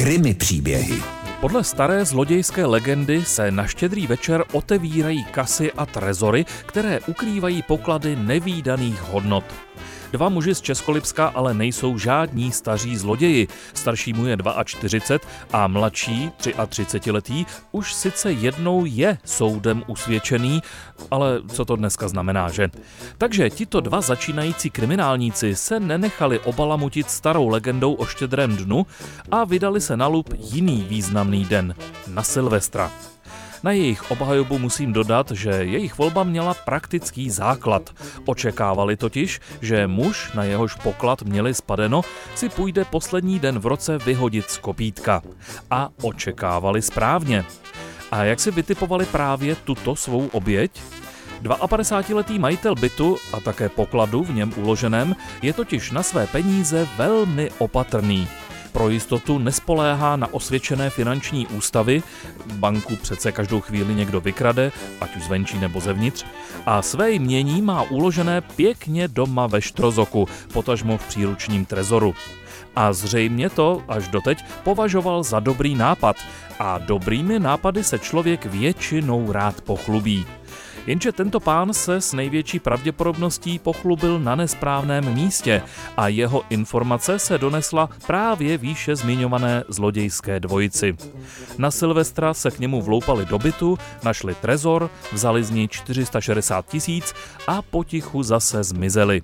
Krimi příběhy. Podle staré zlodějské legendy se na štědrý večer otevírají kasy a trezory, které ukrývají poklady nevýdaných hodnot. Dva muži z Českolipska ale nejsou žádní staří zloději. Staršímu je 42 a mladší, 33-letý, už sice jednou je soudem usvědčený, ale co to dneska znamená, že? Takže tito dva začínající kriminálníci se nenechali obalamutit starou legendou o štědrém dnu a vydali se na lup jiný významný den, na Silvestra. Na jejich obhajobu musím dodat, že jejich volba měla praktický základ. Očekávali totiž, že muž, na jehož poklad měli spadeno, si půjde poslední den v roce vyhodit z kopítka. A očekávali správně. A jak si vytipovali právě tuto svou oběť? 52-letý majitel bytu a také pokladu v něm uloženém je totiž na své peníze velmi opatrný. Pro jistotu nespoléhá na osvědčené finanční ústavy, banku přece každou chvíli někdo vykrade, ať už zvenčí nebo zevnitř, a své jmění má uložené pěkně doma ve Štrozoku, potažmo v příručním trezoru. A zřejmě to až doteď považoval za dobrý nápad a dobrými nápady se člověk většinou rád pochlubí. Jenže tento pán se s největší pravděpodobností pochlubil na nesprávném místě a jeho informace se donesla právě výše zmiňované zlodějské dvojici. Na Silvestra se k němu vloupali do bytu, našli trezor, vzali z ní 460 tisíc a potichu zase zmizeli.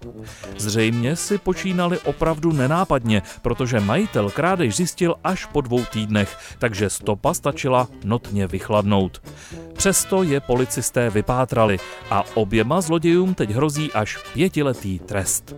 Zřejmě si počínali opravdu nenápadně, protože majitel krádež zjistil až po dvou týdnech, takže stopa stačila notně vychladnout. Přesto je policisté vypátrali a oběma zlodějům teď hrozí až pětiletý trest.